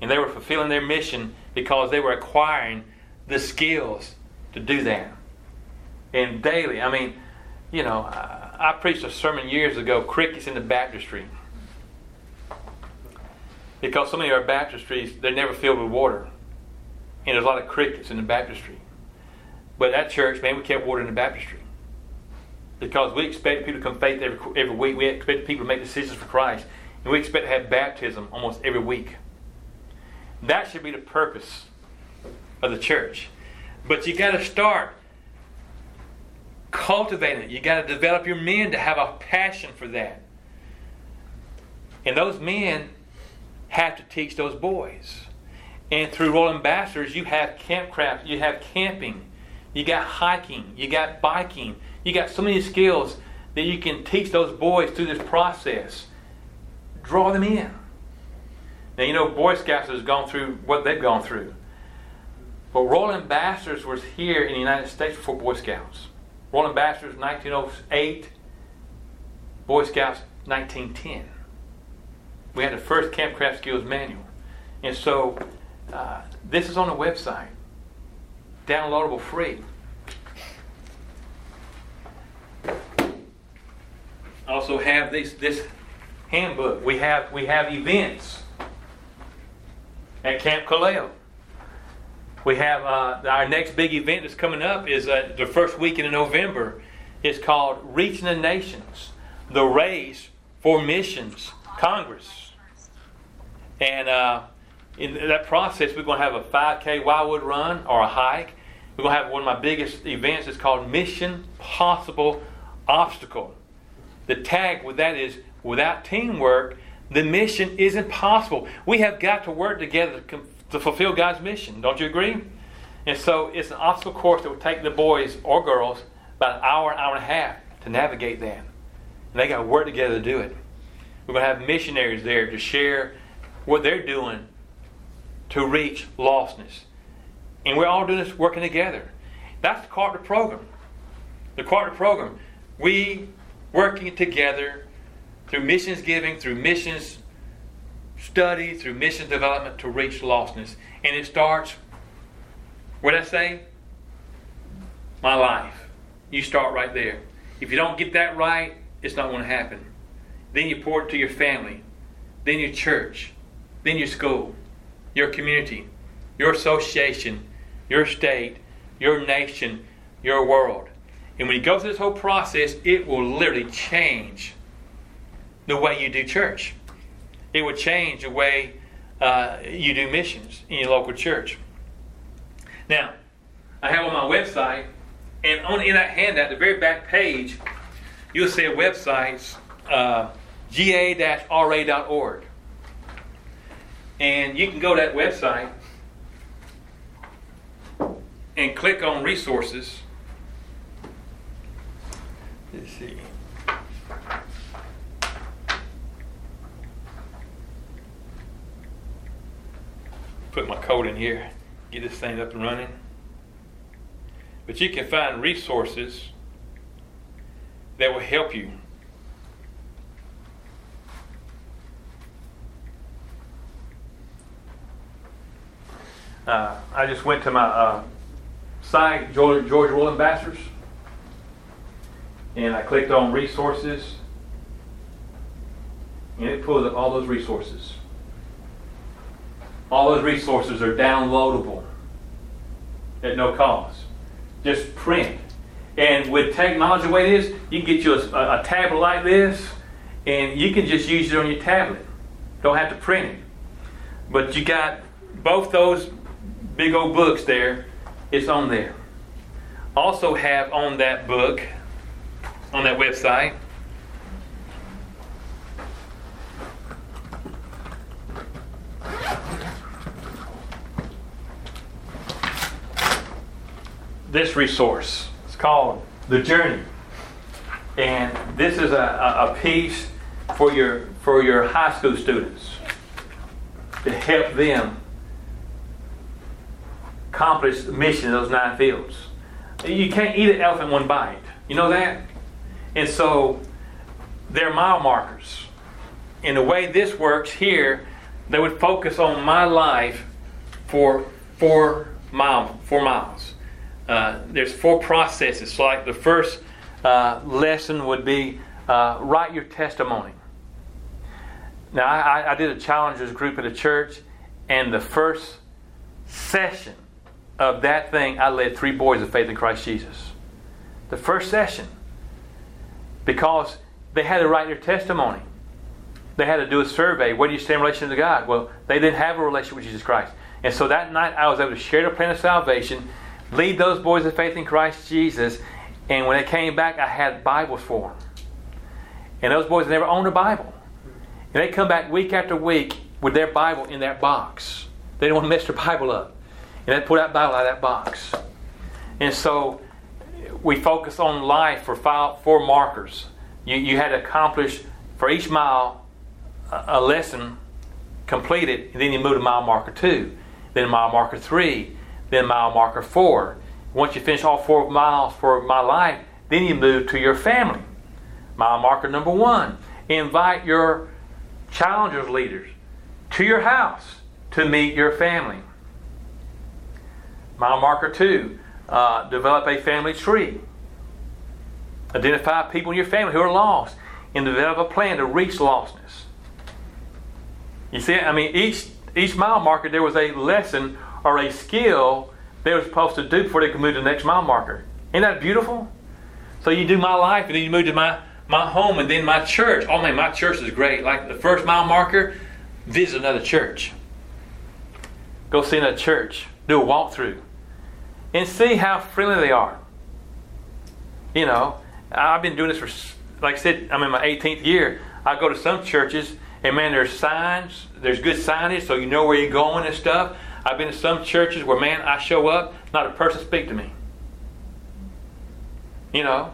B: and they were fulfilling their mission because they were acquiring the skills to do that. And daily, I mean, you know, I, I preached a sermon years ago, Crickets in the Baptistry. Because so many of our baptistries, they're never filled with water. And there's a lot of crickets in the baptistry. But at church, man, we kept water in the baptistry. Because we expect people to come faith every, every week. We expect people to make decisions for Christ. And we expect to have baptism almost every week. That should be the purpose of the church. But you got to start cultivating it. You got to develop your men to have a passion for that. And those men have to teach those boys. And through Royal Ambassadors, you have campcraft, you have camping, you got hiking, you got biking, you got so many skills that you can teach those boys through this process. Draw them in. Now, you know, Boy Scouts has gone through what they've gone through. But Royal Ambassadors was here in the United States before Boy Scouts. Royal Ambassadors 1908, Boy Scouts 1910 we had the first campcraft skills manual. And so uh, this is on the website, downloadable free. Also have this this handbook. We have we have events at Camp Kaleo. We have uh, our next big event that's coming up is uh, the first weekend in November. It's called Reaching the Nations, the Race for Missions Congress. And uh, in that process, we're going to have a 5K Wildwood run or a hike. We're going to have one of my biggest events. It's called Mission Possible Obstacle. The tag with that is without teamwork, the mission isn't possible. We have got to work together to, to fulfill God's mission. Don't you agree? And so it's an obstacle course that will take the boys or girls about an hour, hour and a half to navigate that. And they got to work together to do it. We're going to have missionaries there to share what they're doing to reach lostness. And we're all doing this working together. That's the Carter program. The Carter program. We working together through missions giving, through missions study, through missions development to reach lostness. And it starts, what I say? My life. You start right there. If you don't get that right, it's not going to happen. Then you pour it to your family, then your church, then your school, your community, your association, your state, your nation, your world. And when you go through this whole process, it will literally change the way you do church. It will change the way uh, you do missions in your local church. Now, I have on my website, and on in that handout, the very back page, you'll see a website, uh, ga-ra.org. And you can go to that website and click on resources. Let's see. Put my code in here, get this thing up and running. But you can find resources that will help you. Uh, I just went to my uh, site, Georgia, Georgia Royal Ambassadors, and I clicked on resources, and it pulls up all those resources. All those resources are downloadable at no cost. Just print. And with technology the way it is, you can get you a, a tablet like this, and you can just use it on your tablet. Don't have to print it. But you got both those big old books there. It's on there. Also have on that book, on that website, this resource. It's called The Journey. And this is a, a, piece for your, for your high school students to help them accomplish the mission in those nine fields. You can't eat an elephant one bite. You know that? And so they're mile markers. And the way this works here, they would focus on my life for four mile, four miles. Uh, there's four processes. So like the first uh, lesson would be uh, write your testimony. Now I, I did a challengers group at a church, and the first session of that thing, I led three boys of faith in Christ Jesus. The first session, because they had to write their testimony. They had to do a survey. Where do you stand in relation to God? Well, they didn't have a relationship with Jesus Christ. And so that night, I was able to share the plan of salvation lead those boys of faith in Christ Jesus. And when they came back, I had Bibles for them. And those boys never owned a Bible. And they come back week after week with their Bible in that box. They didn't want to mess their Bible up. And they pull that Bible out of that box. And so we focus on life for five, four markers. You, you had to accomplish for each mile a, a lesson completed, and then you move to mile marker two, then mile marker three, then mile marker four. Once you finish all four miles for my life, then you move to your family. Mile marker number one invite your challengers leaders to your house to meet your family. Mile marker two, uh, develop a family tree. Identify people in your family who are lost and develop a plan to reach lostness. You see, I mean, each each mile marker there was a lesson or a skill they were supposed to do before they could move to the next mile marker. Isn't that beautiful? So you do my life, and then you move to my my home, and then my church. Oh man, my church is great. Like the first mile marker, visit another church. Go see another church. Do a walkthrough, and see how friendly they are. You know, I've been doing this for, like I said, I'm in my 18th year. I go to some churches, and man, there's signs, there's good signage, so you know where you're going and stuff. I've been to some churches where, man, I show up, not a person speak to me. You know,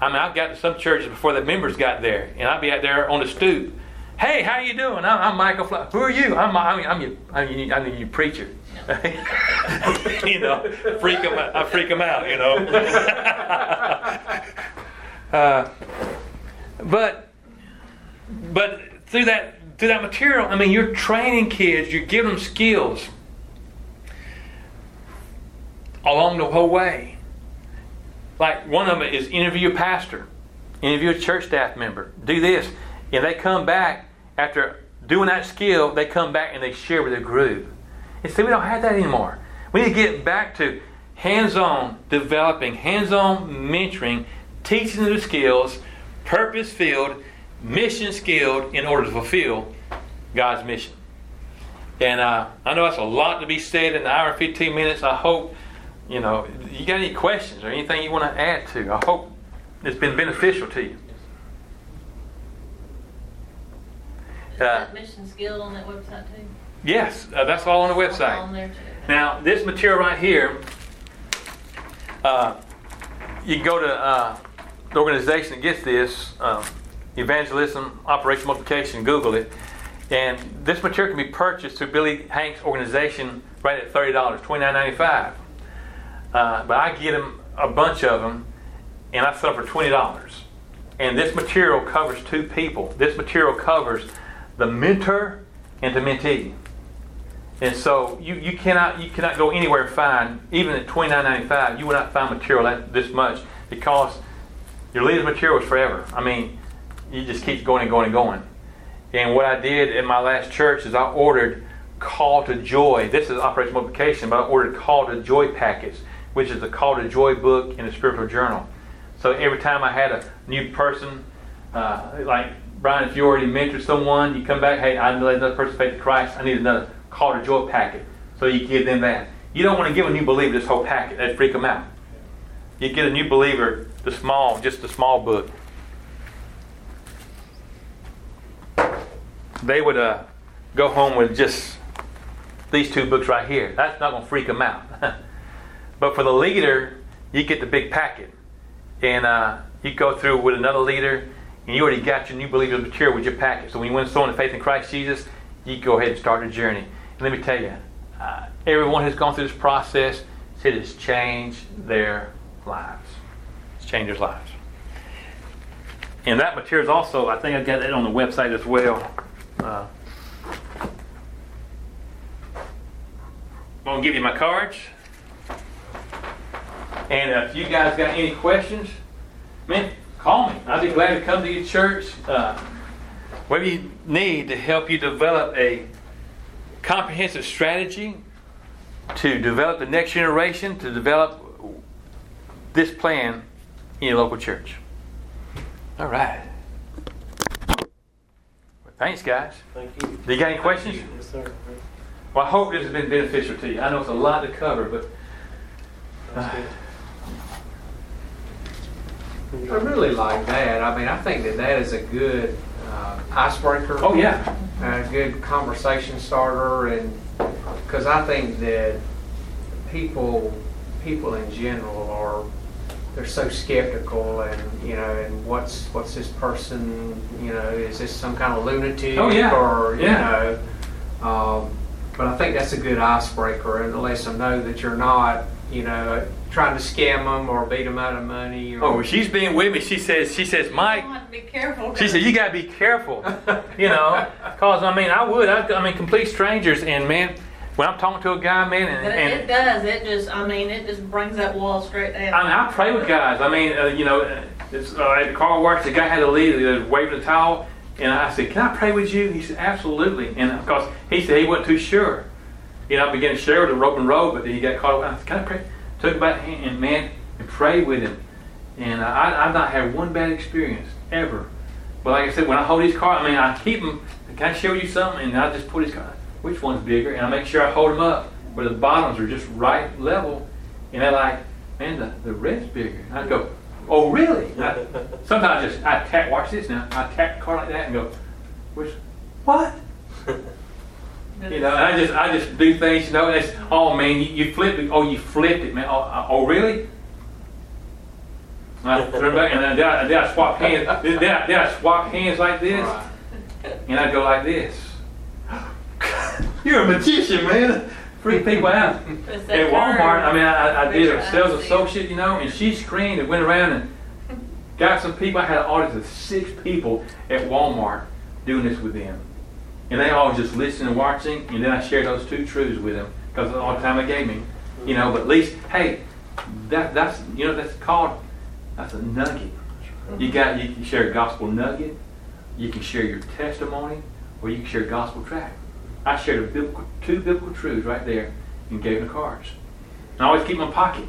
B: I mean, I've got to some churches before the members got there, and I'd be out there on the stoop. Hey, how you doing? I'm, I'm Michael. Fly. Who are you? I'm I'm I'm your I'm your, I'm your preacher. you know, freak them. Out. I freak them out. You know. uh, but but through that through that material, I mean, you're training kids. You're giving them skills along the whole way. Like one of them is interview a pastor, interview a church staff member. Do this, and they come back after doing that skill. They come back and they share with a group. And see, we don't have that anymore. We need to get back to hands-on developing, hands-on mentoring, teaching the skills, purpose-filled, mission-skilled, in order to fulfill God's mission. And uh, I know that's a lot to be said in an hour and 15 minutes. I hope you know, you got any questions or anything you want to add to? I hope it's been beneficial to you.
E: That mission skill on that website too?
B: Yes, uh, that's all on the website.
E: On there too.
B: Now, this material right here, uh, you can go to uh, the organization that gets this, um, Evangelism Operation Multiplication, Google it. And this material can be purchased through Billy Hanks' organization right at $30, $29.95. Uh, but I get them a bunch of them, and I sell for twenty dollars. And this material covers two people. This material covers the mentor and the mentee. And so you, you cannot you cannot go anywhere and find even at twenty nine ninety five you will not find material that this much because your leader's material is forever. I mean, you just keep going and going and going. And what I did in my last church is I ordered Call to Joy. This is Operation Multiplication, but I ordered Call to Joy packets which is the Call to Joy book in a Spiritual Journal. So every time I had a new person, uh, like Brian, if you already mentored someone, you come back, hey, I led another person faith to Christ. I need another Call to Joy packet. So you give them that. You don't want to give a new believer this whole packet. That'd freak them out. You get a new believer the small, just the small book. They would uh, go home with just these two books right here. That's not going to freak them out. But for the leader, you get the big packet. And uh, you go through with another leader, and you already got your new believer material with your packet. So when you win someone to faith in Christ Jesus, you go ahead and start your journey. And let me tell you, uh, everyone who's gone through this process said it's changed their lives. It's changed their lives. And that material is also, I think I got it on the website as well. Uh, I'm going to give you my cards. And if you guys got any questions, man, call me. I'd be glad to come to your church. Uh, whatever you need to help you develop a comprehensive strategy to develop the next generation, to develop this plan in your local church. All right. Well, thanks, guys.
C: Thank you.
B: Do you got any questions?
C: Yes, sir.
B: Well, I hope this has been beneficial to you. I know it's a lot to cover, but
C: That's good.
F: I really like that. I mean, I think that that is a good uh, icebreaker.
B: oh yeah,
F: A good conversation starter, and because I think that people, people in general are they're so skeptical, and you know, and what's what's this person? You know, is this some kind of lunatic?
B: Oh, yeah.
F: Or you
B: Yeah.
F: know, um, but I think that's a good icebreaker and it lets them know that you're not, you know, trying to scam them or beat them out of money. Or,
B: Oh, she's being with me. She says, she says, Mike.
E: You have to be careful.
B: She said, "You gotta be careful, you know, cause I mean, I would, I, I mean, complete strangers, and man, when I'm talking to a guy, man, and,
E: But it,
B: and
E: it does. It just, I mean, it just brings that wall straight down.
B: I mean, I pray with guys. I mean, uh, you know, uh, it's, uh, at the car wash, the guy had to leave, he was waving a towel, and I said, "Can I pray with you?" He said, "Absolutely," and of course, he said he wasn't too sure. You know, I began to share with the Romans Road, but then he got caught up. I said, "Can I pray?" Took him by the hand, and man, and prayed with him, and uh, I, I've not had one bad experience ever. But like I said, when I hold his car, I mean, I keep him. Can I show you something? And I just put his car. Which one's bigger? And I make sure I hold them up where the bottoms are just right level. And they're like, man, the, the red's bigger. And I go, oh really? I, sometimes I just I tap. Watch this now. I tap the car like that and go, which what? You know, I just I just do things. You know, and it's oh man, you, you flipped it. Oh, you flipped it, man. Oh, uh, oh really? And I turn back and then, then, I, then I swap hands. Then, then I, then I swap hands like this,
F: Right.
B: and I go like this. You're a magician, man. Freak people out. At Walmart, I mean, I, I did a sales associate, you know, and she screamed and went around and got some people. I had an audience of six people at Walmart doing this with them. And they all just listening and watching, and then I shared those two truths with them because all the time I gave me. You know, but at least, hey, that, that's, you know, that's called, that's a nugget. You got, you can share a gospel nugget, you can share your testimony, or you can share gospel tract. I shared a biblical, two biblical truths right there and gave them the cards. And I always keep them in my pocket.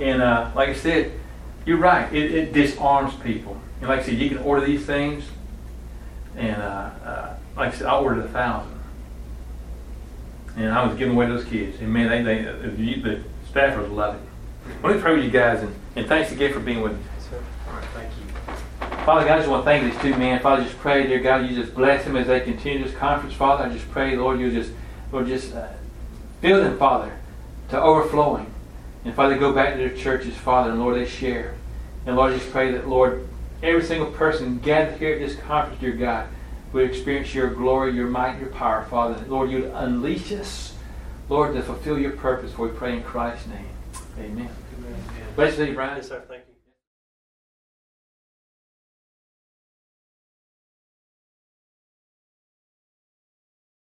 B: And uh, like I said, you're right. It, it disarms people. And like I said, you can order these things, and uh, uh, like I said, I ordered a thousand, and I was giving away those kids. And man, they, they uh, the, the staffers love it. Let me pray with you guys, and, and thanks again for being with me.
F: All right, thank you.
B: Father God, I just want to thank these two men. Father, just pray, dear God, you just bless them as they continue this conference. Father, I just pray, Lord, you just, Lord, just uh, fill them, Father, to overflowing. And Father, go back to their churches, Father, and Lord, they share. And Lord, I just pray that, Lord, every single person gathered here at this conference, dear God, would experience your glory, your might, your power, Father. Lord, you'd unleash us, Lord, to fulfill your purpose. For we pray in Christ's name. Amen.
F: Amen.
B: You, Brian.
C: Yes, sir. Thank you.